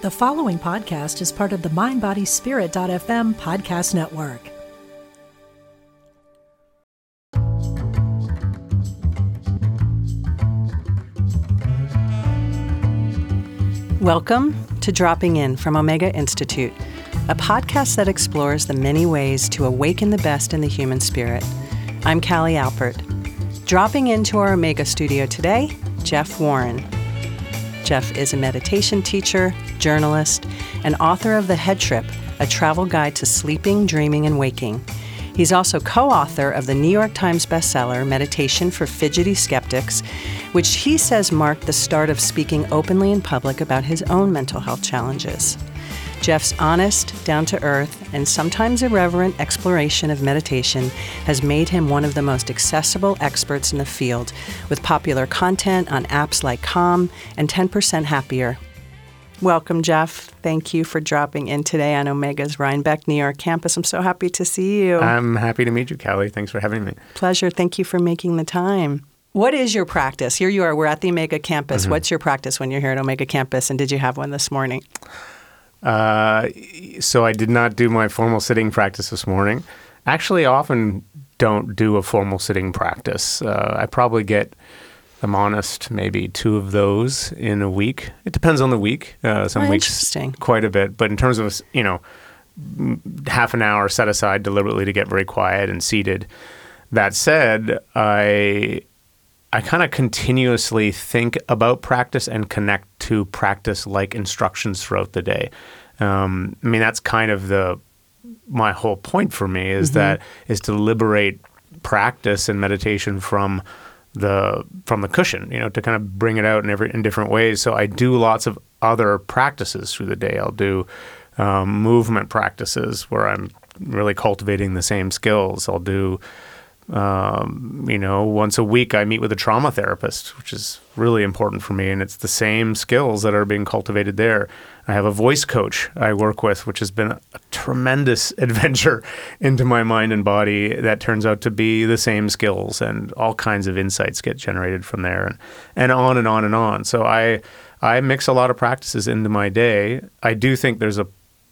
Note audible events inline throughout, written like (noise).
The following podcast is part of the MindBodySpirit.fm podcast network. Welcome to Dropping In from Omega Institute, a podcast that explores the many ways to awaken the best in the human spirit. I'm Cali Alpert. Dropping into our Omega studio today, Jeff Warren. Jeff is a meditation teacher, journalist, and author of The Head Trip, a travel guide to sleeping, dreaming, and waking. He's also co author of the New York Times bestseller, Meditation for Fidgety Skeptics, which he says marked the start of speaking openly in public about his own mental health challenges. Jeff's honest, down to earth, and sometimes irreverent exploration of meditation has made him one of the most accessible experts in the field, with popular content on apps like Calm and 10% Happier. Welcome, Jeff. Thank you for dropping in today on Omega's Rhinebeck, New York campus. I'm so happy to see you. I'm happy to meet you, Cali. Thanks for having me. Pleasure. Thank you for making the time. What is your practice? Here you are. We're at the Omega campus. Mm-hmm. What's your practice when you're here at Omega campus? And did you have one this morning? Uh, so I did not do my formal sitting practice this morning. Actually, I often don't do a formal sitting practice. Uh, I probably get, I'm honest, maybe two of those in a week. It depends on the week. Uh, some Oh, weeks quite a bit, but in terms of you know, half an hour set aside deliberately to get very quiet and seated. That said, I I kind of continuously think about practice and connect to practice like instructions throughout the day. Um, I mean, that's kind of the my whole point for me is that is to liberate practice and meditation from the from the cushion, you know, to kind of bring it out in every in different ways. So I do lots of other practices through the day. I'll do um, movement practices where I'm really cultivating the same skills. I'll do um, you know, once a week I meet with a trauma therapist, which is really important for me. And it's the same skills that are being cultivated there. I have a voice coach I work with, which has been a tremendous (laughs) adventure into my mind and body that turns out to be the same skills and all kinds of insights get generated from there and, and on and on and on. So I, I mix a lot of practices into my day. I do think there's a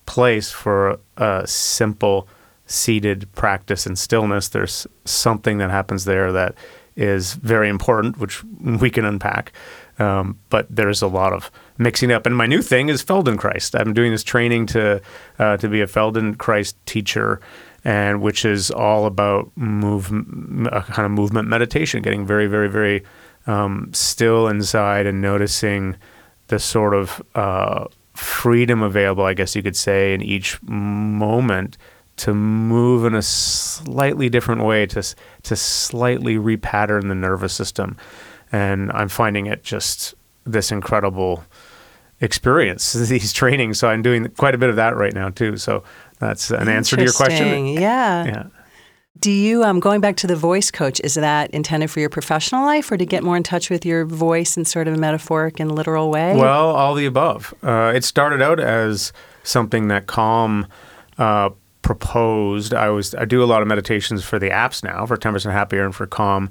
place for a simple seated practice and stillness, there's something that happens there that is very important, which we can unpack. Um, but there's a lot of mixing up. And my new thing is Feldenkrais. I'm doing this training to uh, to be a Feldenkrais teacher, and which is all about move, a kind of movement meditation, getting very, very, very um, still inside and noticing the sort of uh, freedom available, I guess you could say, in each moment to move in a slightly different way to to slightly repattern the nervous system and i'm finding it just this incredible experience (laughs) these trainings so i'm doing quite a bit of that right now too so that's an answer to your question Yeah. yeah Do you, um, going back to the voice coach, is that intended for your professional life or to get more in touch with your voice in sort of a metaphoric and literal way? Well, all the above. Uh, it started out as something that Calm uh, proposed. I was I do a lot of meditations for the apps now for Ten Percent Happier and for Calm,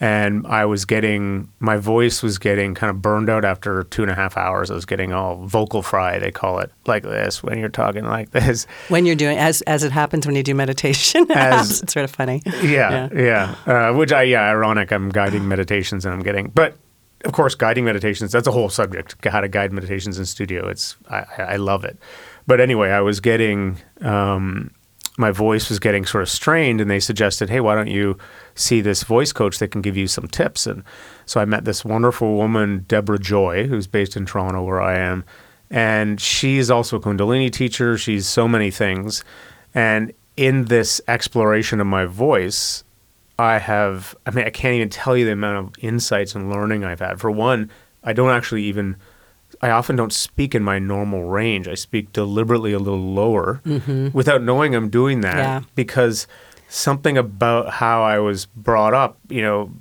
and I was getting my voice was getting kind of burned out after two and a half hours. I was getting all vocal fry, they call it, like this when you're talking like (laughs) this. when you're doing, as, as it happens when you do meditation, (laughs) As- it's sort of funny. Yeah, yeah. Uh, which I yeah, ironic. I'm guiding meditations and I'm getting, but of course, guiding meditations. That's a whole subject. How to guide meditations in studio. It's I, I love it. But anyway, I was getting um, my voice was getting sort of strained, and they suggested, hey, why don't you see this voice coach that can give you some tips? And so I met this wonderful woman, Deborah Joy, who's based in Toronto, where I am, and she's also a Kundalini teacher. She's so many things, and in this exploration of my voice, I have, I mean, I can't even tell you the amount of insights and learning I've had. For one, I don't actually even, I often don't speak in my normal range. I speak deliberately a little lower mm-hmm. without knowing I'm doing that Yeah. because something about how I was brought up, you know,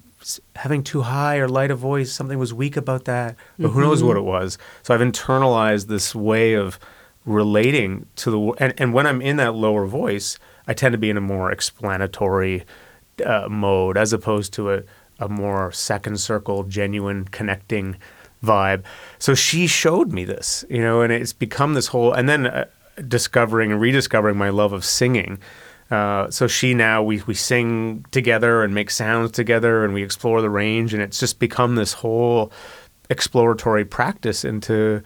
having too high or light a voice, something was weak about that, but who knows what mm-hmm. it was. So I've internalized this way of relating to the, and, and when I'm in that lower voice, I tend to be in a more explanatory uh, mode as opposed to a, a more second circle, genuine, connecting vibe. So she showed me this, you know, and it's become this whole, and then uh, discovering and rediscovering my love of singing. Uh, so she now we we sing together and make sounds together and we explore the range and it's just become this whole exploratory practice into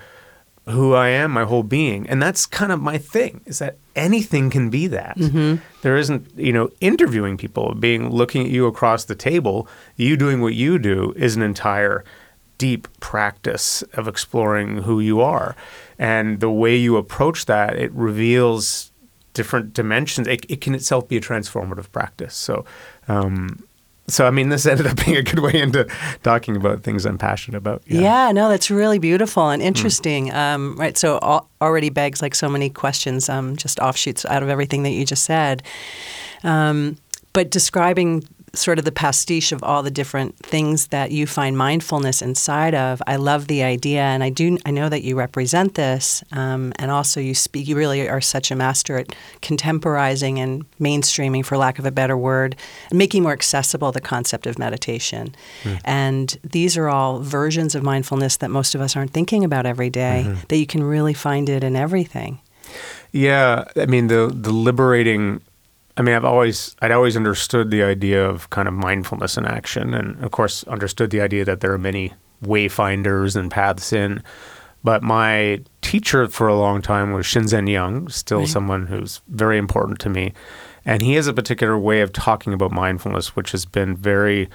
who I am, my whole being, and that's kind of my thing. Is that anything can be that? Mm-hmm. There isn't, you know, interviewing people, being looking at you across the table, you doing what you do is an entire deep practice of exploring who you are, and the way you approach that, it reveals different dimensions. It, it can itself be a transformative practice. So. Um, so I mean, this ended up being a good way into talking about things I'm passionate about. Yeah, no, that's really beautiful and interesting. Mm. Um, right, so al- already begs like so many questions, um, just offshoots out of everything that you just said. Um, but describing sort of the pastiche of all the different things that you find mindfulness inside of. I love the idea, and I do. I know that you represent this, um, and also you speak. You really are such a master at contemporizing and mainstreaming, for lack of a better word, and making more accessible the concept of meditation. Mm. And these are all versions of mindfulness that most of us aren't thinking about every day, mm-hmm. That you can really find it in everything. Yeah, I mean the the liberating I mean, I've always I'd always understood the idea of kind of mindfulness in action, and of course understood the idea that there are many wayfinders and paths in. But my teacher for a long time was Shinzen Young, still right. someone who's very important to me, and he has a particular way of talking about mindfulness, which has been very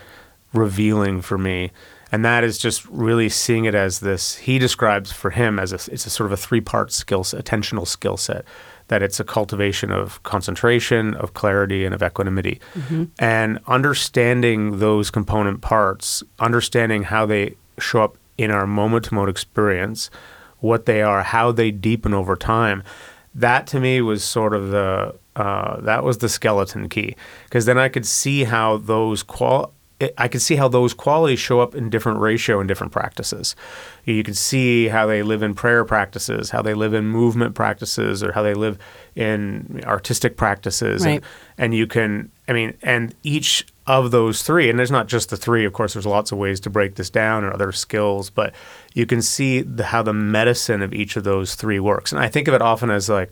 revealing for me. And that is just really seeing it as this. He describes for him as a, it's a sort of a three part skill attentional skill set that it's a cultivation of concentration, of clarity, and of equanimity. Mm-hmm. And understanding those component parts, understanding how they show up in our moment to moment experience, what they are, how they deepen over time, that to me was sort of the uh, that was the skeleton key because then I could see how those qual I can see how those qualities show up in different ratio in different practices. You can see how they live in prayer practices, how they live in movement practices, or how they live in artistic practices. Right. And, and you can, I mean, and each of those three, and there's not just the three, of course, there's lots of ways to break this down and other skills, but you can see the, how the medicine of each of those three works. And I think of it often as like,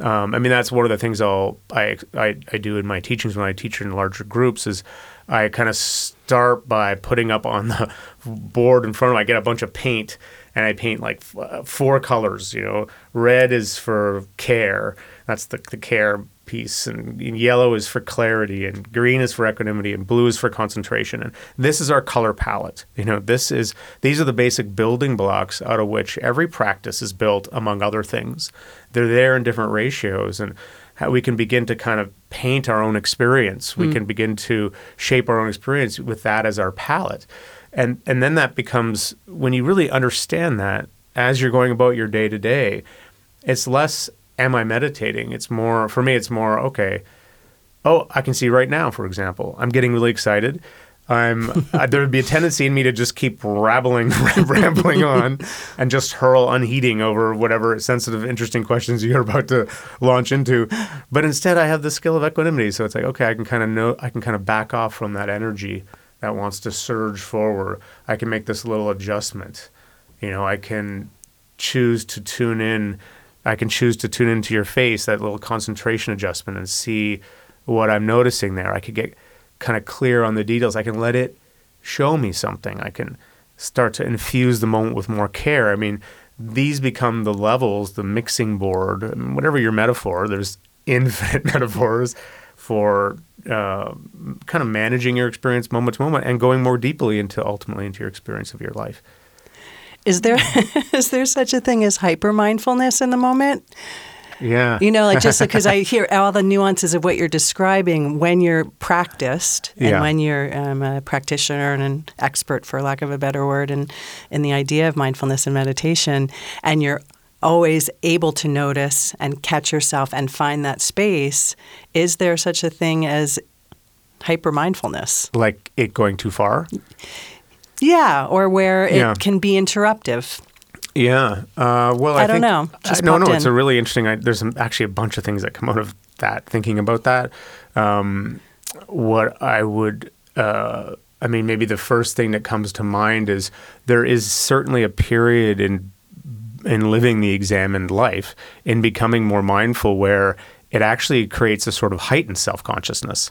um, I mean, that's one of the things I'll, I, I, I do in my teachings when I teach in larger groups is I kind of start by putting up on the board in front of me. I get a bunch of paint and I paint like f- uh, four colors. You know, red is for care. That's the, the care piece. And yellow is for clarity. And green is for equanimity. And blue is for concentration. And this is our color palette. You know, this is these are the basic building blocks out of which every practice is built, among other things. They're there in different ratios. And how we can begin to kind of paint our own experience. We mm. can begin to shape our own experience with that as our palette. And and then that becomes when you really understand that as you're going about your day to day, it's less am I meditating? It's more for me it's more okay. Oh, I can see right now, for example. I'm getting really excited. I'm uh, there would be a tendency in me to just keep rabbling, (laughs) rambling on, and just hurl unheeding over whatever sensitive, interesting questions you're about to launch into. But instead, I have the skill of equanimity, so it's like okay, I can kind of know, I can kind of back off from that energy that wants to surge forward. I can make this little adjustment. You know, I can choose to tune in. I can choose to tune into your face, that little concentration adjustment, and see what I'm noticing there. I could get kind of clear on the details. I can let it show me something. I can start to infuse the moment with more care. I mean, these become the levels, the mixing board, whatever your metaphor. There's (laughs) infinite metaphors for uh, kind of managing your experience moment to moment and going more deeply into ultimately into your experience of your life. Is there (laughs) is there such a thing as hyper mindfulness in the moment? Yeah. You know, like just because I (laughs) hear all the nuances of what you're describing when you're practiced and yeah. when you're um, a practitioner and an expert, for lack of a better word, and in the idea of mindfulness and meditation, and you're always able to notice and catch yourself and find that space. Is there such a thing as hyper mindfulness? Like it going too far? Yeah, or where it yeah. can be interruptive. Yeah. Uh, well, I, I don't think, know. Just I, no, no. in. It's a really interesting. I, there's actually a bunch of things that come out of that. Thinking about that, um, what I would uh, I mean, maybe the first thing that comes to mind is there is certainly a period in in living the examined life, in becoming more mindful, where it actually creates a sort of heightened self consciousness,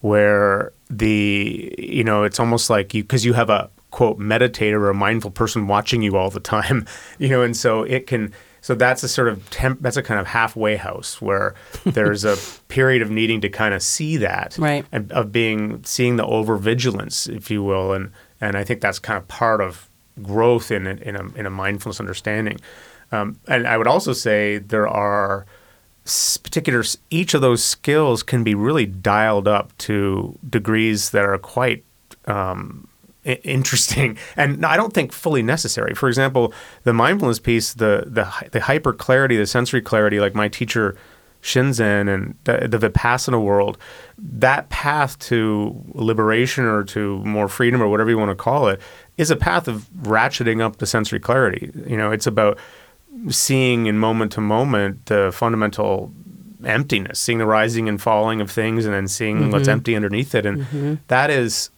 where the you know it's almost like you because you have a quote meditator or a mindful person watching you all the time, (laughs) you know, and so it can. So that's a sort of temp, that's a kind of halfway house where (laughs) there's a period of needing to kind of see that, right, and of being seeing the over vigilance, if you will, and and I think that's kind of part of growth in a, in a, in a mindfulness understanding. Um, and I would also say there are particular each of those skills can be really dialed up to degrees that are quite um, interesting (laughs) and I don't think fully necessary. For example, the mindfulness piece, the the the hyper clarity, the sensory clarity, like my teacher Shinzen and the, the Vipassana world, that path to liberation or to more freedom or whatever you want to call it is a path of ratcheting up the sensory clarity. You know, it's about seeing in moment to moment the fundamental emptiness, seeing the rising and falling of things, and then seeing mm-hmm. what's empty underneath it, and mm-hmm. that is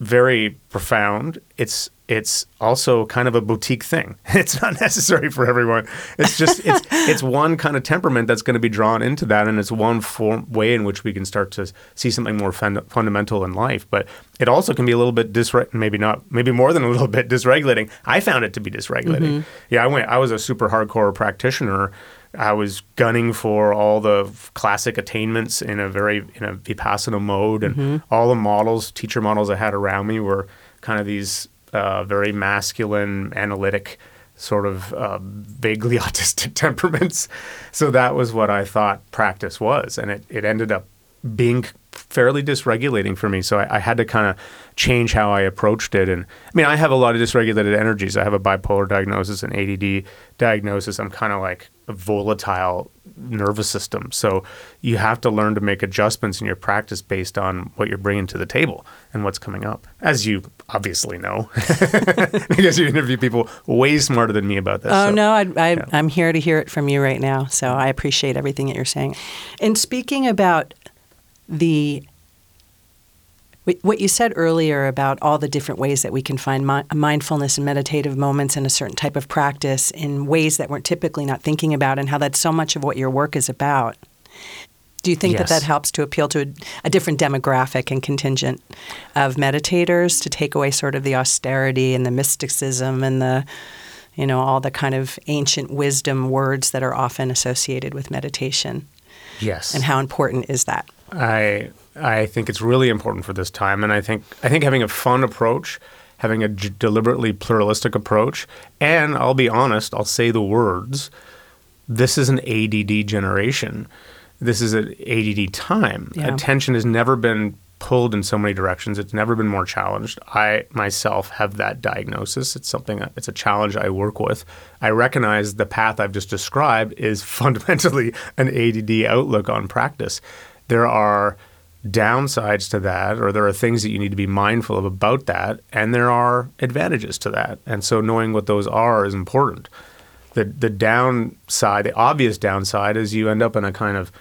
very profound. It's it's also kind of a boutique thing. (laughs) It's not necessary for everyone. It's just (laughs) it's it's one kind of temperament that's going to be drawn into that, and it's one form, way in which we can start to see something more fun, fundamental in life. But it also can be a little bit dysre- maybe not maybe more than a little bit dysregulating. I found it to be dysregulating. Mm-hmm. Yeah, I went. I was a super hardcore practitioner. I was gunning for all the classic attainments in a very in a vipassana mode, and mm-hmm. all the models, teacher models I had around me were kind of these uh, very masculine, analytic, sort of uh, vaguely (laughs) autistic temperaments. So that was what I thought practice was, and it, it ended up being fairly dysregulating for me. So I, I had to kind of change how I approached it. And I mean, I have a lot of dysregulated energies. I have a bipolar diagnosis, an ADD diagnosis. I'm kind of like a volatile nervous system. So you have to learn to make adjustments in your practice based on what you're bringing to the table and what's coming up, as you obviously know, (laughs) because you interview people way smarter than me about this. Oh so, no, I, I, yeah. I'm here to hear it from you right now. So I appreciate everything that you're saying. And speaking about the what you said earlier about all the different ways that we can find mi- mindfulness and meditative moments in a certain type of practice in ways that we're typically not thinking about, and how that's so much of what your work is about. Do you think yes. that that helps to appeal to a, a, different demographic and contingent of meditators to take away sort of the austerity and the mysticism and the, you know, all the kind of ancient wisdom words that are often associated with meditation? Yes. And how important is that? I I think it's really important for this time, and I think I think having a fun approach, having a d- deliberately pluralistic approach, and I'll be honest, I'll say the words. This is an ADD generation. This is an ADD time. Yeah. Attention has never been pulled in so many directions. It's never been more challenged. I myself have that diagnosis. It's something. Uh, it's a challenge I work with. I recognize the path I've just described is (laughs) fundamentally an ADD outlook on practice. There are downsides to that, or there are things that you need to be mindful of about that, and there are advantages to that. And so knowing what those are is important. The the downside, the obvious downside, is you end up in a kind of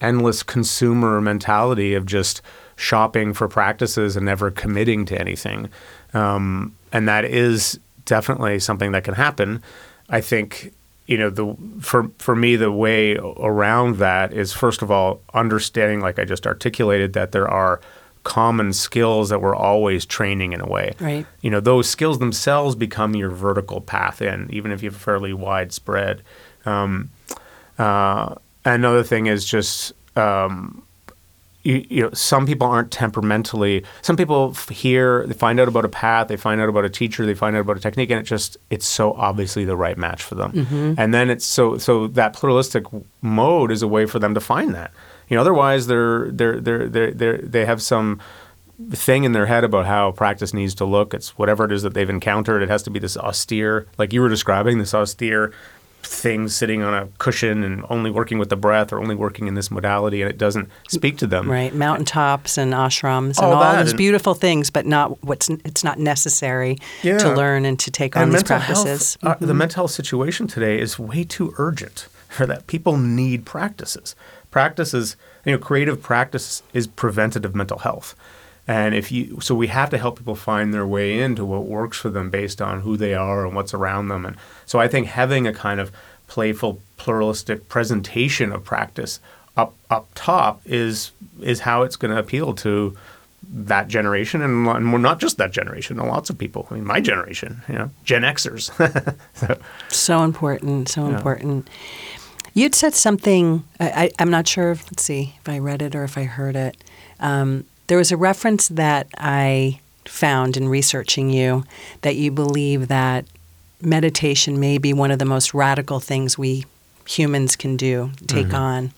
endless consumer mentality of just shopping for practices and never committing to anything. Um, and that is definitely something that can happen. I think you know the for for me the way around that is first of all understanding like I just articulated that there are common skills that we're always training in a way. Right. You know those skills themselves become your vertical path in even if you have fairly widespread. Um, uh, another thing is just um, you, you, know, some people aren't temperamentally. Some people hear, they find out about a path, they find out about a teacher, they find out about a technique, and it just it's so obviously the right match for them. Mm-hmm. And then it's so so that pluralistic mode is a way for them to find that. You know, otherwise they're they're they're they're, they're they have some thing in their head about how practice needs to look. It's whatever it is that they've encountered. It has to be this austere, like you were describing, this austere things sitting on a cushion and only working with the breath or only working in this modality and it doesn't speak to them. Right, mountaintops and ashrams and all, all those beautiful things, but not what's it's not necessary yeah. to learn and to take and on these practices. Health, uh, mm-hmm. The mental health situation today is way too urgent for that. People need practices. Practices, you know, creative practice is preventative mental health. And if you, so we have to help people find their way into what works for them based on who they are and what's around them. And so I think having a kind of playful, pluralistic presentation of practice up up top is is how it's going to appeal to that generation and, and not just that generation lots of people i mean my generation you know gen xers (laughs) so, so, important so yeah. important you'd said something I, am not sure if, let's see if i read it or if i heard it um, there was a reference that i found in researching you that you believe that meditation may be one of the most radical things we humans can do take mm-hmm. on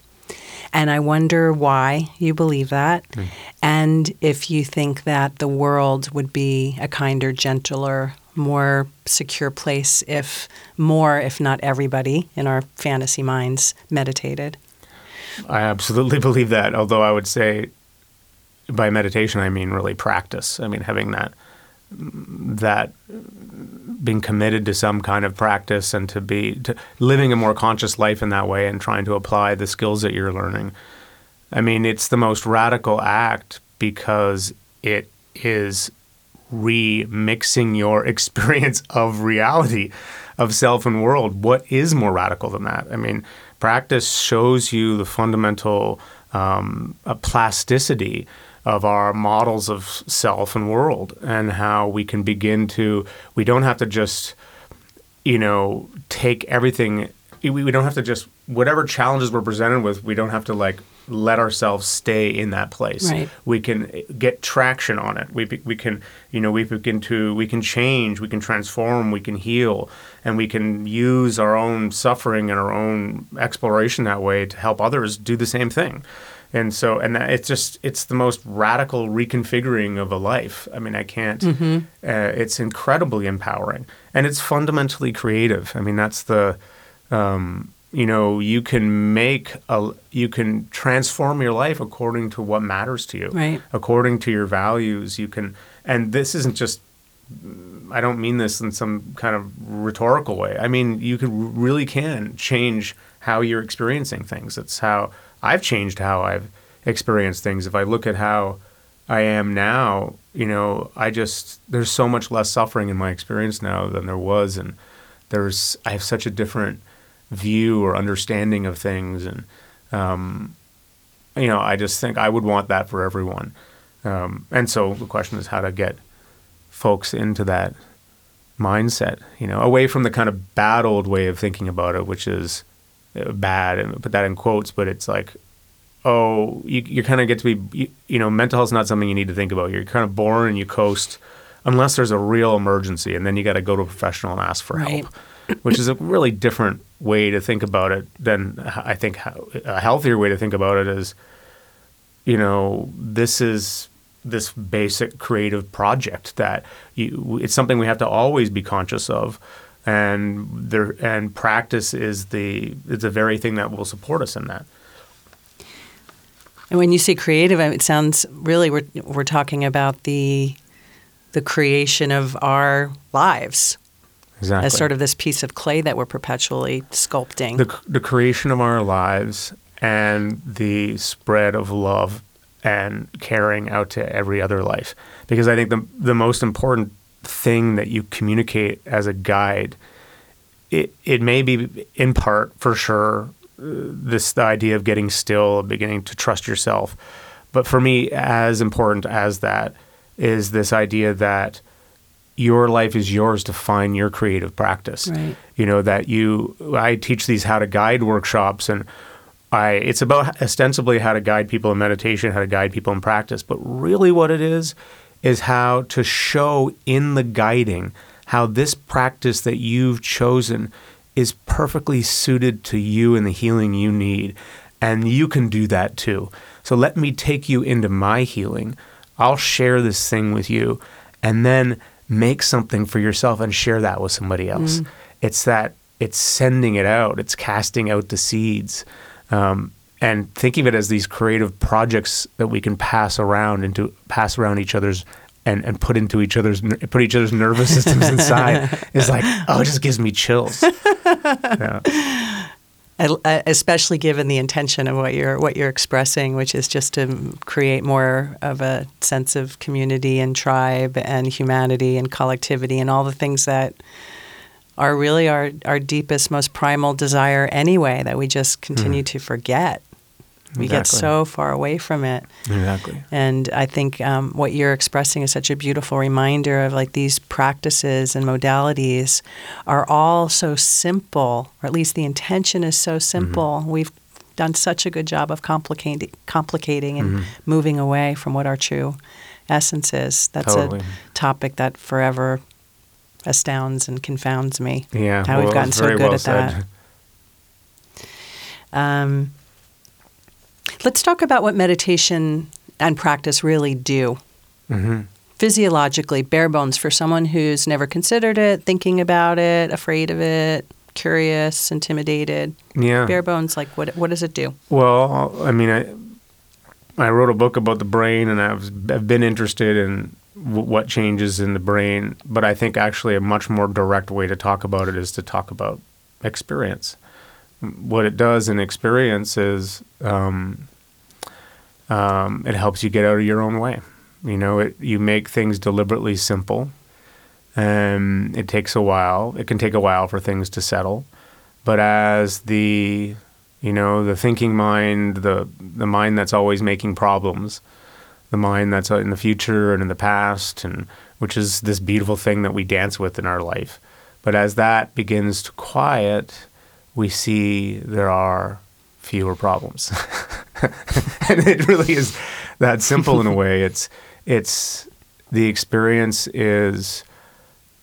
and I wonder why you believe that, mm. and if you think that the world would be a kinder, gentler, more secure place if more, if not everybody, in our fantasy minds meditated. I absolutely (laughs) believe that. Although I would say, by meditation, I mean really practice. I mean having that that being committed to some kind of practice and to be to living a more conscious life in that way and trying to apply the skills that you're learning. I mean, it's the most radical act because it is remixing your (laughs) experience of reality, of self and world. What is more radical than that? I mean, practice shows you the fundamental um, plasticity of our models of self and world and how we can begin to we don't have to just you know take everything we, don't have to just whatever challenges we're presented with we don't have to like let ourselves stay in that place. Right. we can get traction on it. We, we can you know we begin to we can change we can transform we can heal and we can use our own suffering and our own exploration that way to help others do the same thing and so and it's just it's the most radical reconfiguring of a life. I mean i can't mm-hmm. uh, it's incredibly empowering. And it's fundamentally creative. I mean that's the um, you know you can make a you can transform your life according to what matters to you right. according to your values. You can and this isn't just i don't mean this in some kind of rhetorical way. I mean you can really can change how you're experiencing things it's how I've changed how I've experienced things. If I look at how I am now, you know, I just there's so much less suffering in my experience now than there was, and there's I have such a different view or understanding of things, and um, you know, I just think I would want that for everyone. Um, and so the question is how to get folks into that mindset, you know, away from the kind of bad old way of thinking about it, which is bad and put that in quotes, but it's like, oh, you, you kind of get to be, you, you know, mental health is not something you need to think about. You're kind of born and you coast unless there's a real emergency, and then you got to go to a professional and ask for right. help, which is a really different way to think about it than I think a healthier way to think about it is, you know, this is this basic creative project that you, it's something we have to always be conscious of and there and practice is the is the very thing that will support us in that. And when you say creative, it sounds really we're we're talking about the the creation of our lives. Exactly. As sort of this piece of clay that we're perpetually sculpting. The, the creation of our lives and the spread of love and caring out to every other life. Because I think the the most important thing that you communicate as a guide, it it may be in part for sure uh, this the idea of getting still, beginning to trust yourself. But for me, as important as that is this idea that your life is yours to find your creative practice. Right. You know that you. I teach these how to guide workshops, and I. It's about ostensibly how to guide people in meditation, how to guide people in practice, but really what it is is how to show in the guiding how this practice that you've chosen is perfectly suited to you and the healing you need. And you can do that too. So let me take you into my healing. I'll share this thing with you and then make something for yourself and share that with somebody else. Mm. It's that it's sending it out, it's casting out the seeds. Um, and thinking of it as these creative projects that we can pass around into pass around each other's and, and put into each other's put each other's nervous systems (laughs) inside is like oh it just gives me chills (laughs) yeah. especially given the intention of what you're what you're expressing, which is just to create more of a sense of community and tribe and humanity and collectivity and all the things that are really our our deepest, most primal desire anyway that we just continue mm. to forget. We exactly. get so far away from it. Exactly. And I think um, what you're expressing is such a beautiful reminder of like these practices and modalities are all so simple, or at least the intention is so simple. Mm-hmm. We've done such a good job of complicating, complicating and mm-hmm. moving away from what our true essence is. That's totally. a topic that forever astounds and confounds me. Yeah, how well, we've gotten so good well at said. that. Um, Let's talk about what meditation and practice really do. Mm-hmm. Physiologically, bare bones, for someone who's never considered it, thinking about it, afraid of it, curious, intimidated. Yeah. Bare bones, like what, what does it do? Well, I mean, I, I wrote a book about the brain and I've, I've been interested in w- what changes in the brain, but I think actually a much more direct way to talk about it is to talk about experience what it does in experience is um, um, it helps you get out of your own way. You know, it, you make things deliberately simple. and it takes a while. It can take a while for things to settle, but as the you know the thinking mind, the the mind that's always making problems, the mind that's in the future and in the past, and which is this beautiful thing that we dance with in our life. But as that begins to quiet, we see there are fewer problems. (laughs) and it really is that simple in a way. It's it's the experience is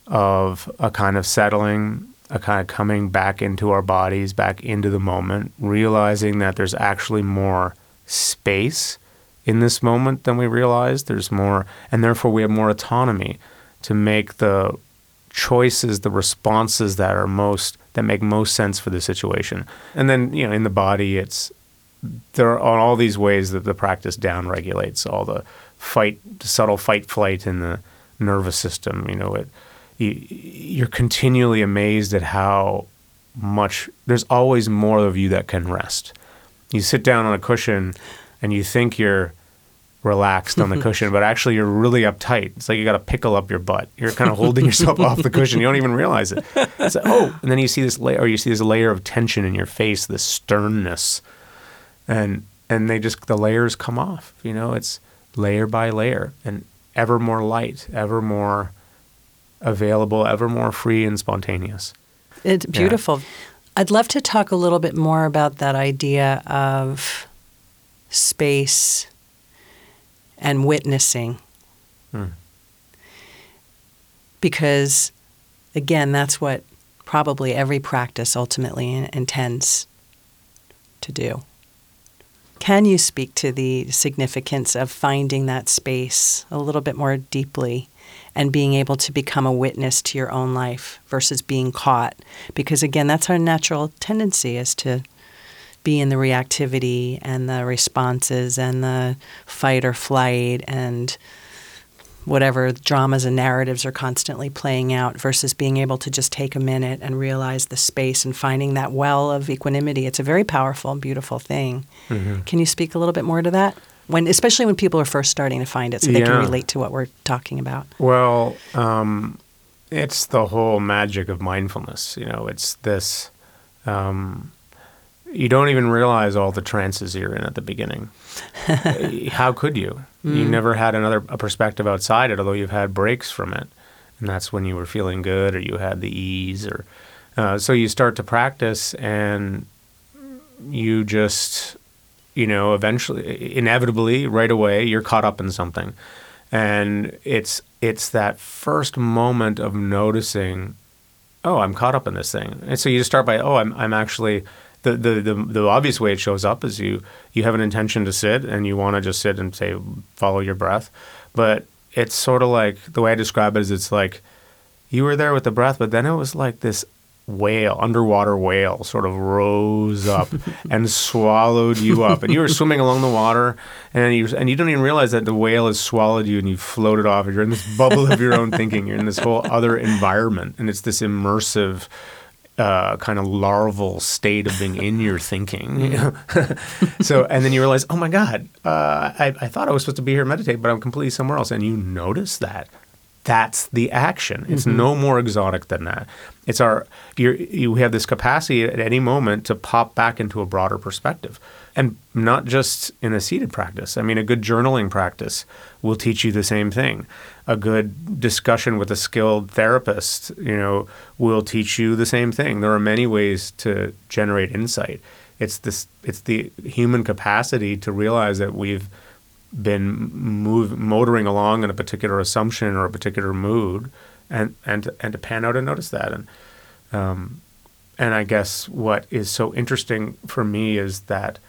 of a kind of settling, a kind of coming back into our bodies, back into the moment, realizing that there's actually more space in this moment than we realize. There's more, and therefore we have more autonomy to make the choices, the responses that are most that make most sense for the situation. And then, you know, in the body, it's there are all these ways that the practice down regulates all the fight, subtle fight flight in the nervous system. You know, it you, you're continually amazed at how much there's always more of you that can rest. You sit down on a cushion and you think you're relaxed on the mm-hmm. cushion, but actually you're really uptight. It's like you got to pickle up your butt. You're kind of holding yourself off the cushion. You don't even realize it. It's like, oh, and then you see this layer, or you see this layer of tension in your face, this sternness, and and they just the layers come off. You know, it's layer by layer, and ever more light, ever more available, ever more free and spontaneous. It's beautiful. Yeah. I'd love to talk a little bit more about that idea of space and witnessing. Hmm. Because, again, that's what probably every practice ultimately intends to do. Can you speak to the significance of finding that space a little bit more deeply and being able to become a witness to your own life versus being caught? Because again, that's our natural tendency is to be in the reactivity and the responses and the fight or flight and whatever dramas and narratives are constantly playing out versus being able to just take a minute and realize the space and finding that well of equanimity. It's a very powerful and beautiful thing. Mm-hmm. Can you speak a little bit more to that? When, especially when people are first starting to find it, so they yeah. can relate to what we're talking about. Well, um, it's the whole magic of mindfulness. You know, it's this um, you don't even realize all the trances you're in at the beginning. (laughs) How could you? Mm. You never had another a perspective outside it, although you've had breaks from it, and that's when you were feeling good or you had the ease, or uh, so you start to practice and you just, you know, eventually, inevitably, right away, you're caught up in something, and it's it's that first moment of noticing, oh, I'm caught up in this thing, and so you just start by, oh, I'm I'm actually the, the, the, the obvious way it shows up is you you have an intention to sit and you want to just sit and say follow your breath, but it's sort of like the way I describe it is it's like you were there with the breath, but then it was like this whale, underwater whale, sort of rose up (laughs) and swallowed you up, and you were swimming along the water, and you and you don't even realize that the whale has swallowed you, and you floated off. You're in this bubble of your own thinking. You're in this whole other environment, and it's this immersive uh, kind of larval state of being in your thinking. You (laughs) know? so, and then you realize, oh my God, uh, I, I thought I was supposed to be here meditate, but I'm completely somewhere else. And you notice that. That's the action. It's mm-hmm. no more exotic than that. It's our you have this capacity at any moment to pop back into a broader perspective, and not just in a seated practice. I mean, a good journaling practice will teach you the same thing a good discussion with a skilled therapist, you know, will teach you the same thing. There are many ways to generate insight. It's this it's the human capacity to realize that we've been move, motoring along in a particular assumption or a particular mood and and and to pan out and notice that and um, and I guess what is so interesting for me is that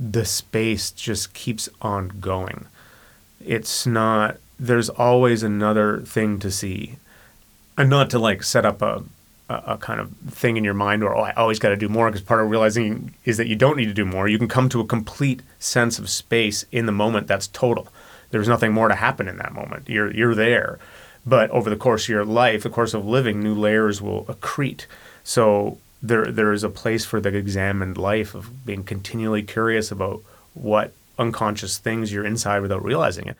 the space just keeps on going. It's not there's always another thing to see, and not to like set up a a, a kind of thing in your mind or oh I always got to do more because part of realizing is that you don't need to do more. You can come to a complete sense of space in the moment that's total. There's nothing more to happen in that moment. You're you're there, but over the course of your life, the course of living, new layers will accrete. So there there is a place for the examined life of being continually curious about what unconscious things you're inside without realizing it.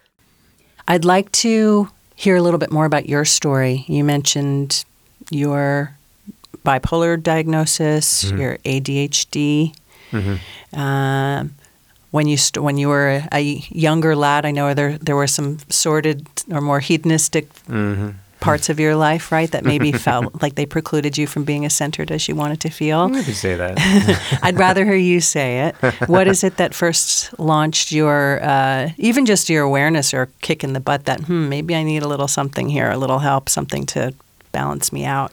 I'd like to hear a little bit more about your story. You mentioned your bipolar diagnosis, mm-hmm. your ADHD. Mm-hmm. Uh, when you st- when you were a younger lad, I know there there were some sordid or more hedonistic mm-hmm parts of your life, right, that maybe (laughs) felt like they precluded you from being as centered as you wanted to feel? You say that. (laughs) I'd rather hear you say it. What is it that first launched your, uh, even just your awareness or kick in the butt that, hmm, maybe I need a little something here, a little help, something to balance me out?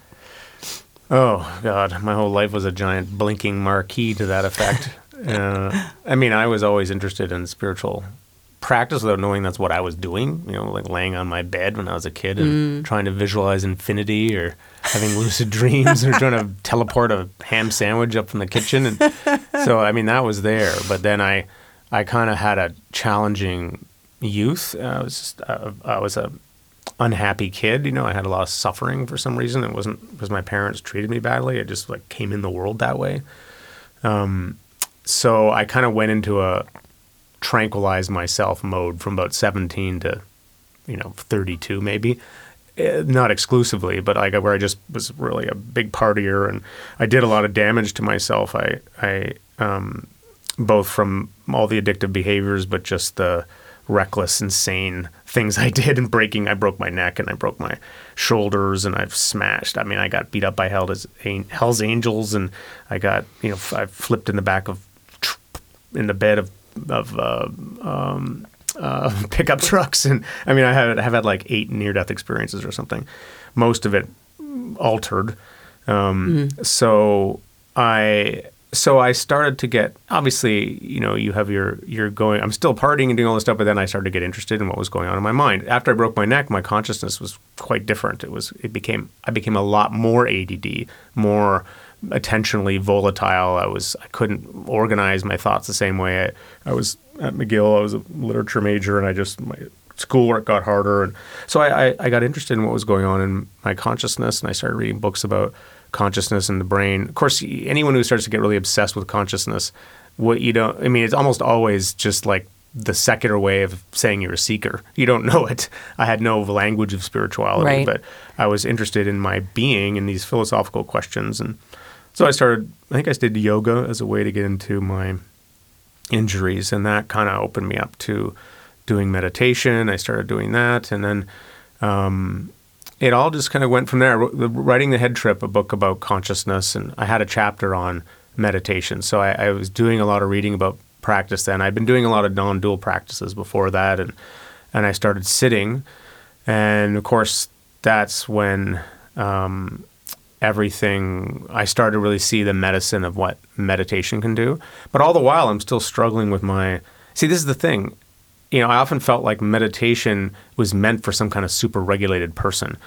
Oh, God. My whole life was a giant blinking marquee to that effect. (laughs) Uh, I mean, I was always interested in spiritual practice without knowing that's what I was doing. You know, like laying on my bed when I was a kid and mm. trying to visualize infinity or having lucid (laughs) dreams or trying to teleport a ham sandwich up from the kitchen. And (laughs) so, I mean, that was there. But then I, I kind of had a challenging youth. I was just, uh, I was a unhappy kid. You know, I had a lot of suffering for some reason. It wasn't because my parents treated me badly. It just like came in the world that way. Um, so I kind of went into a tranquilize myself mode from about 17 to you know 32 maybe. Uh, not exclusively but like where I just was really a big partier and I did a lot of damage to myself. I I um, both from all the addictive behaviors but just the reckless insane (laughs) things I did and breaking. I broke my neck and I broke my shoulders and I've smashed. I mean I got beat up by Hell's Angels and I got you know I flipped in the back of in the bed of of uh, um, uh, (laughs) pickup trucks, and I mean, I have, have had like eight near death experiences or something. Most of it altered. Um, mm-hmm. So I so I started to get obviously, you know, you have your you're going. I'm still partying and doing all this stuff, but then I started to get interested in what was going on in my mind. After I broke my neck, my consciousness was quite different. It was it became I became a lot more ADD, more attentionally volatile. I was I couldn't organize my thoughts the same way. I, I was at McGill. I was a literature major, and I just my schoolwork got harder, and so I, I, I got interested in what was going on in my consciousness, and I started reading books about consciousness and the brain. Of course, anyone who starts to get really obsessed with consciousness, what you don't, I mean, it's almost always just like the secular way of saying you're a seeker. You don't know it. I had no language of spirituality, right. but I was interested in my being and these philosophical questions and so I started, I think I did yoga as a way to get into my injuries, and that kind of opened me up to doing meditation. I started doing that, and then um, it all just kind of went from there. Writing the Head Trip, a book about consciousness, and I had a chapter on meditation. So I, I was doing a lot of reading about practice then. I'd been doing a lot of non-dual practices before that, and and I started sitting, and of course that's when um, everything I started to really see the medicine of what meditation can do. But all the while I'm still struggling with my See, this is the thing. You know, I often felt like meditation was meant for some kind of super regulated person.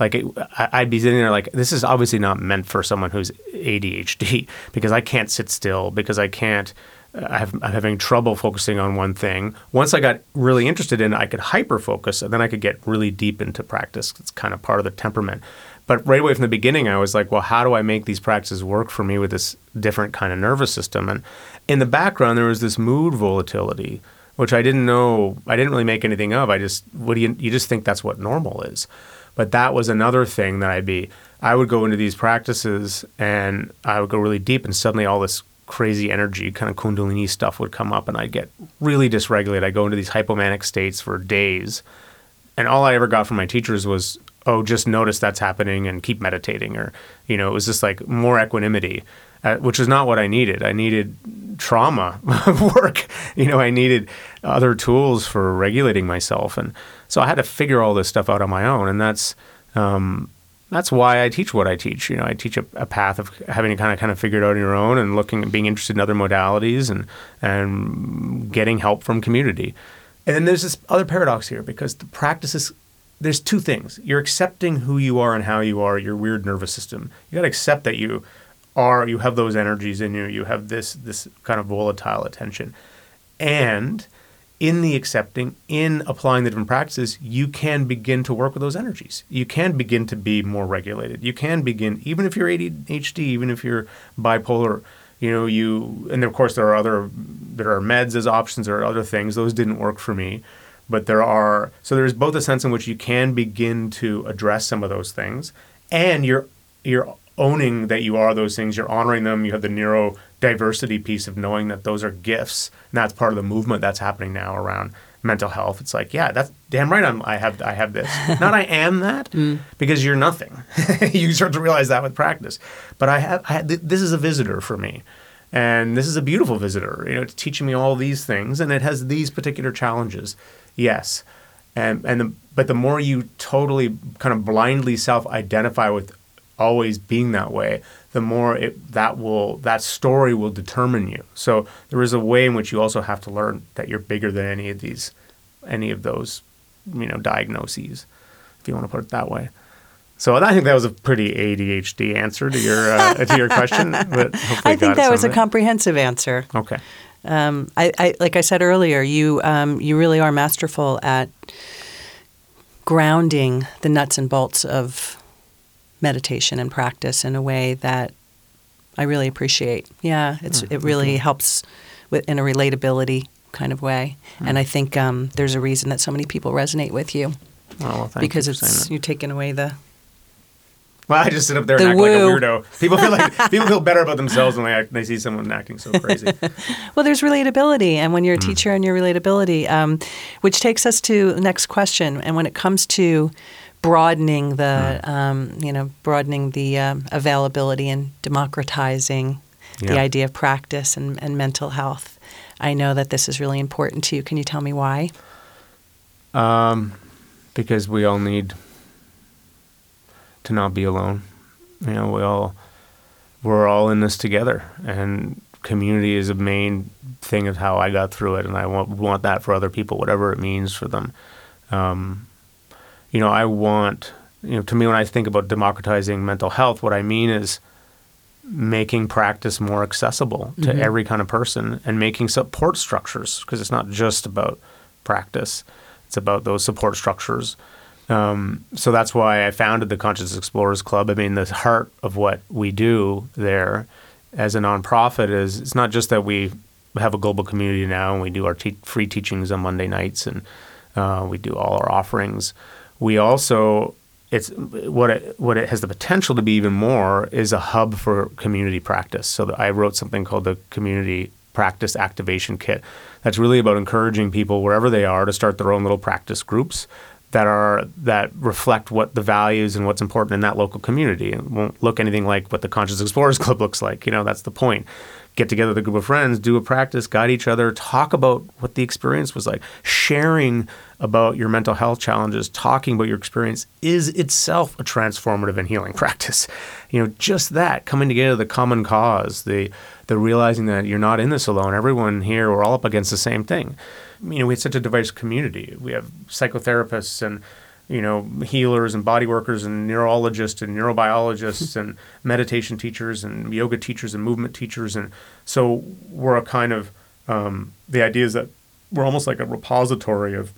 Like it, I'd be sitting there like this is obviously not meant for someone who's ADHD (laughs) because I can't sit still because I can't I I'm having trouble focusing on one thing. Once I got really interested in it, I could hyper focus and then I could get really deep into practice. It's kind of part of the temperament. But right away from the beginning, I was like, well, how do I make these practices work for me with this different kind of nervous system? And in the background, there was this mood volatility, which I didn't know, I didn't really make anything of. I just, what do you, you just think that's what normal is. But that was another thing that I'd be, I would go into these practices and I would go really deep, and suddenly all this crazy energy, kind of Kundalini stuff would come up, and I'd get really dysregulated. I'd go into these hypomanic states for days. And all I ever got from my teachers was, oh, just notice that's happening and keep meditating. Or, you know, it was just like more equanimity, uh, which is not what I needed. I needed trauma (laughs) work. You know, I needed other tools for regulating myself. And so I had to figure all this stuff out on my own. And that's, um, that's why I teach what I teach. You know, I teach a, a, path of having to kind of kind of figure it out on your own and looking at being interested in other modalities and and getting help from community. And then there's this other paradox here because the practices there's two things. You're accepting who you are and how you are, your weird nervous system. You got to accept that you are you have those energies in you. You have this this kind of volatile attention. And in the accepting, in applying the different practices, you can begin to work with those energies. You can begin to be more regulated. You can begin, even if you're ADHD, even if you're bipolar, you know, you, and of course there are other, there are meds as options, there are other things. Those didn't work for me. But there are, so there's both a sense in which you can begin to address some of those things and you're, you're owning that you are those things, you're honoring them, you have the neurodiversity piece of knowing that those are gifts. And that's part of the movement that's happening now around mental health. It's like, yeah, that's damn right. I'm, I have I have this. (laughs) Not I am that mm. because you're nothing. (laughs) you start to realize that with practice. But I have, I have this is a visitor for me, and this is a beautiful visitor. You know, it's teaching me all these things, and it has these particular challenges. Yes, and and the, but the more you totally kind of blindly self-identify with always being that way, the more it, that will that story will determine you. So there is a way in which you also have to learn that you're bigger than any of these, any of those, you know, diagnoses, if you want to put it that way. So I think that was a pretty ADHD answer to your uh, to your question. But I think that was a comprehensive answer. Okay. Um, I, I, like I said earlier, you um, you really are masterful at grounding the nuts and bolts of meditation and practice in a way that I really appreciate. Yeah, it's mm, it really okay. helps with in a relatability kind of way, mm. and I think um, there's a reason that so many people resonate with you. Oh, well, because it's you're taking away the (laughs) well, I just sit up there the and act woo. like a weirdo. People feel like people feel better about themselves when they act, they see someone acting so crazy. (laughs) well, there's relatability, and when you're a mm. teacher and your relatability, um, which takes us to the next question. And when it comes to broadening the, mm. um, you know, broadening the um, availability and democratizing yeah. the idea of practice and, and mental health, I know that this is really important to you. Can you tell me why? Um, because we all need to not be alone. You know, we all we're all in this together, and community is a main thing of how I got through it, and I want want that for other people, whatever it means for them. Um, you know, I want you know to me when I think about democratizing mental health, what I mean is making practice more accessible to mm-hmm. every kind of person and making support structures because it's not just about practice; it's about those support structures um, so that's why I founded the Conscious Explorers Club. I mean, the heart of what we do there as a nonprofit is it's not just that we have a global community now and we do our te- free teachings on Monday nights and uh, we do all our offerings. We also it's what it what it has the potential to be even more is a hub for community practice. So I wrote something called the Community Practice Activation Kit. That's really about encouraging people wherever they are to start their own little practice groups that are that reflect what the values and what's important in that local community. It won't look anything like what the Conscious Explorers (laughs) Club looks like. You know, that's the point. Get together with a group of friends, do a practice, guide each other, talk about what the experience was like. Sharing about your mental health challenges, talking about your experience is itself a transformative and healing (laughs) practice. You know, just that coming together, the common cause, the the realizing that you're not in this alone. Everyone here, we're all up against the same thing you know, we have such a diverse community. We have psychotherapists and you know healers and body workers and neurologists and neurobiologists and meditation teachers and yoga teachers and movement teachers and so we're a kind of um, the idea is that we're almost like a repository of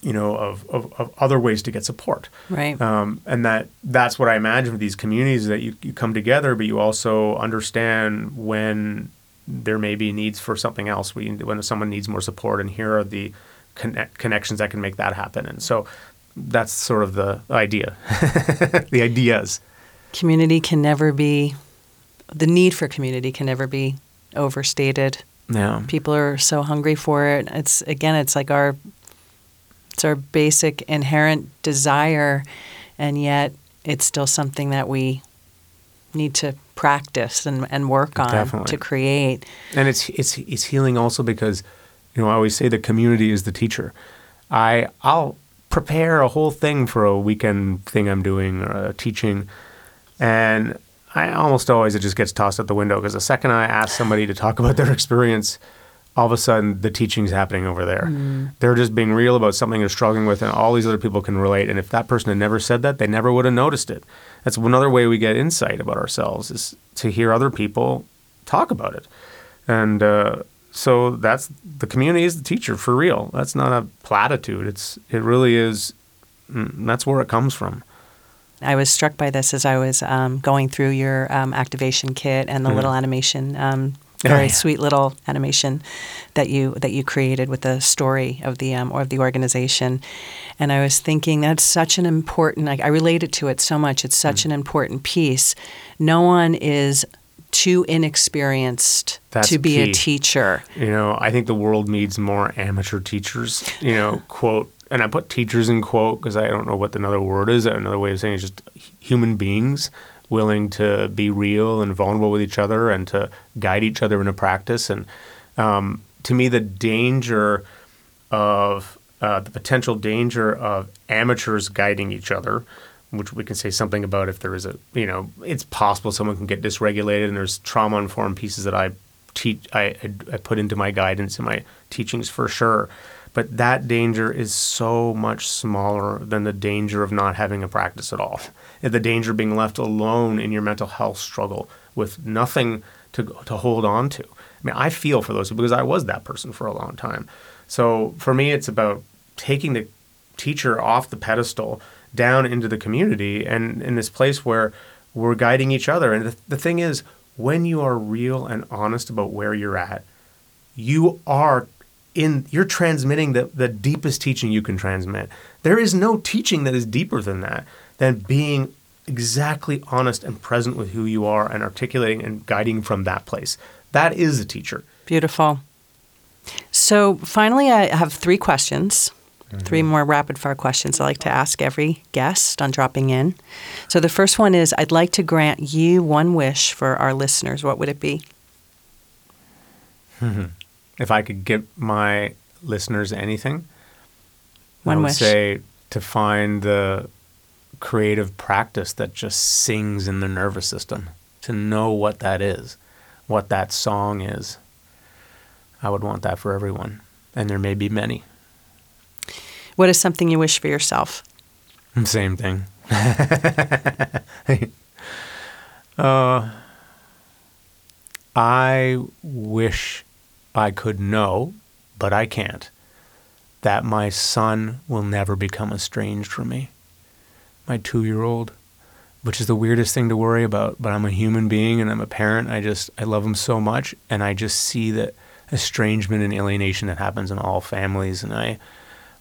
you know, of, of, of other ways to get support. Right. Um, and that that's what I imagine with these communities that you, you come together, but you also understand when there may be needs for something else. When, when someone needs more support, and here are the connect, connections that can make that happen. And so that's sort of the idea, (laughs) the ideas. Community can never be, the need for community can never be overstated. Yeah. People are so hungry for it. It's again, it's like our, it's our basic inherent desire, and yet it's still something that we need to practice and, and work on Definitely. to create. and it's it's it's healing also because you know I always say the community is the teacher. I I'll prepare a whole thing for a weekend thing I'm doing or a teaching, and I almost always it just gets tossed out the window because the second I ask somebody to talk about their (laughs) experience, all of a sudden the teaching's happening over there. Mm. They're just being real about something they're struggling with, and all these other people can relate. And if that person had never said that, they never would have noticed it. That's another way we get insight about ourselves is to hear other people talk about it. And uh, so that's the community is the teacher for real. That's not a platitude. It's it really is. mm, That's where it comes from. I was struck by this as I was um, going through your um, activation kit and the little animation, um, Oh, very yeah. sweet little animation that you that you created with the story of the um, or of the organization. And I was thinking that's such an important. Like, I related to it so much. It's such Hmm. an important piece. No one is too inexperienced That's to be key. a teacher. You know, I think the world needs more amateur teachers. You know, (laughs) quote, and I put teachers in quote because I don't know what another word is. Another way of saying it is just human beings willing to be real and vulnerable with each other and to guide each other into practice. And um, to me, the danger of uh, the potential danger of amateurs guiding each other, which we can say something about if there is a, you know, it's possible someone can get dysregulated and there's trauma informed pieces that I teach, I, I put into my guidance and my teachings for sure. But that danger is so much smaller than the danger of not having a practice at all. The danger of being left alone in your mental health struggle with nothing to, to hold on to. I mean, I feel for those because I was that person for a long time. So for me, it's about taking the teacher off the pedestal down into the community and in this place where we're guiding each other. And the, the thing is, when you are real and honest about where you're at, you are in you're transmitting the, the deepest teaching you can transmit. There is no teaching that is deeper than that, than being exactly honest and present with who you are and articulating and guiding from that place. That is a teacher. Beautiful. So finally, I have three questions, mm-hmm. three more rapid fire questions I like to ask every guest on dropping in. So the first one is I'd like to grant you one wish for our listeners. What would it be? (laughs) Hmm. If I could give my listeners anything, I would wish. say to find the creative practice that just sings in the nervous system, to know what that is, what that song is. I would want that for everyone, and there may be many. What is something you wish for yourself? Same thing. (laughs) uh, I wish I could know, but I can't, that my son will never become estranged from me. My two year old, which is the weirdest thing to worry about, but I'm a human being and I'm a parent. I just, I love him so much. And I just see that estrangement and alienation that happens in all families. And I,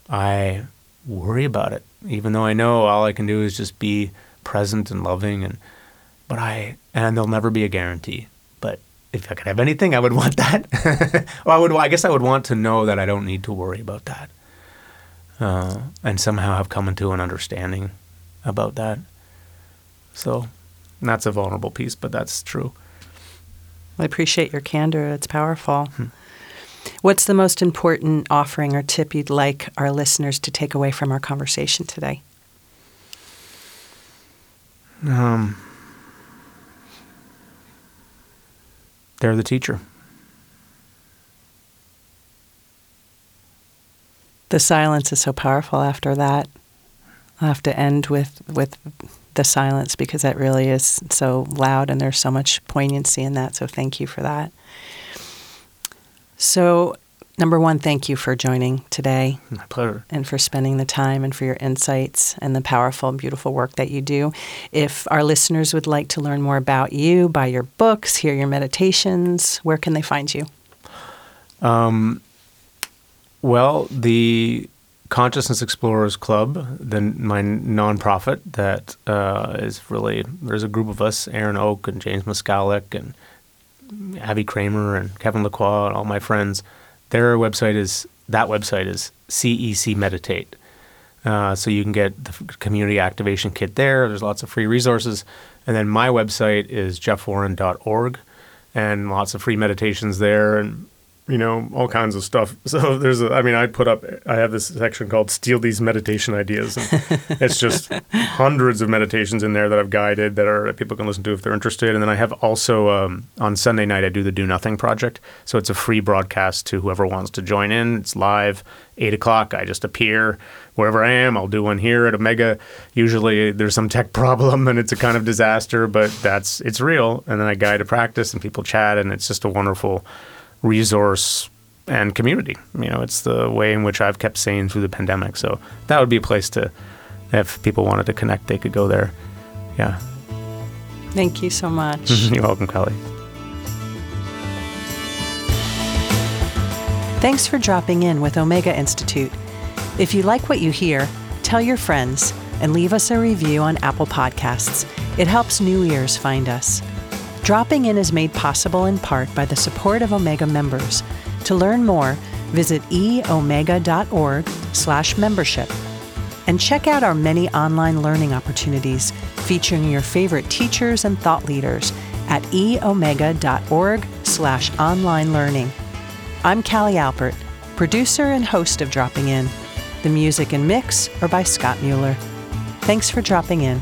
I worry about it, even though I know all I can do is just be present and loving. And but I and there'll never be a guarantee. But if I could have anything, I would want that. (laughs) well, I would. I guess I would want to know that I don't need to worry about that, uh, and somehow have come into an understanding about that. So that's a vulnerable piece, but that's true. I appreciate your candor. It's powerful. What's the most important offering or tip you'd like our listeners to take away from our conversation today? Um, they're the teacher. The silence is so powerful after that. I'll have to end with, with the silence because that really is so loud and there's so much poignancy in that. So thank you for that. So, Number one, thank you for joining today. My pleasure. And for spending the time and for your insights and the powerful, beautiful work that you do. If our listeners would like to learn more about you, buy your books, hear your meditations, where can they find you? Um, well, the Consciousness Explorers Club, the my nonprofit that uh, is really there's a group of us, Aaron Oak and James Moskalik and Abby Kramer and Kevin Lacroix and all my friends their website is that website is CEC Meditate. Uh, so you can get the community activation kit there. There's lots of free resources. And then my website is jeffwarren.org and lots of free meditations there. And you know, all kinds of stuff. (laughs) So there's, a, I mean, I put up, I have this section called "Steal These Meditation Ideas," and (laughs) it's just hundreds of meditations in there that I've guided that are that people can listen to if they're interested. And then I have also um, on Sunday night I do the Do Nothing Project, so it's a free broadcast to whoever wants to join in. It's live, eight o'clock. I just appear wherever I am. I'll do one here at Omega. Usually there's some tech (laughs) problem and it's a kind of disaster, but that's it's real. And then I guide a practice and people chat, and it's just a wonderful resource and community. You know, it's the way in which I've kept sane through the pandemic. So that would be a place to, if people wanted to connect, they could go there. Yeah. Thank you so much. (laughs) You're welcome, Cali. Thanks for dropping in with Omega Institute. If you like what you hear, tell your friends and leave us a review on Apple Podcasts. It helps new ears find us. Dropping in is made possible in part by the support of Omega members. To learn more, visit eomega.org slash membership. And check out our many online learning opportunities featuring your favorite teachers and thought leaders at eomega.org slash online learning. I'm Cali Alpert, producer and host of Dropping In. The music and mix are by Scott Mueller. Thanks for dropping in.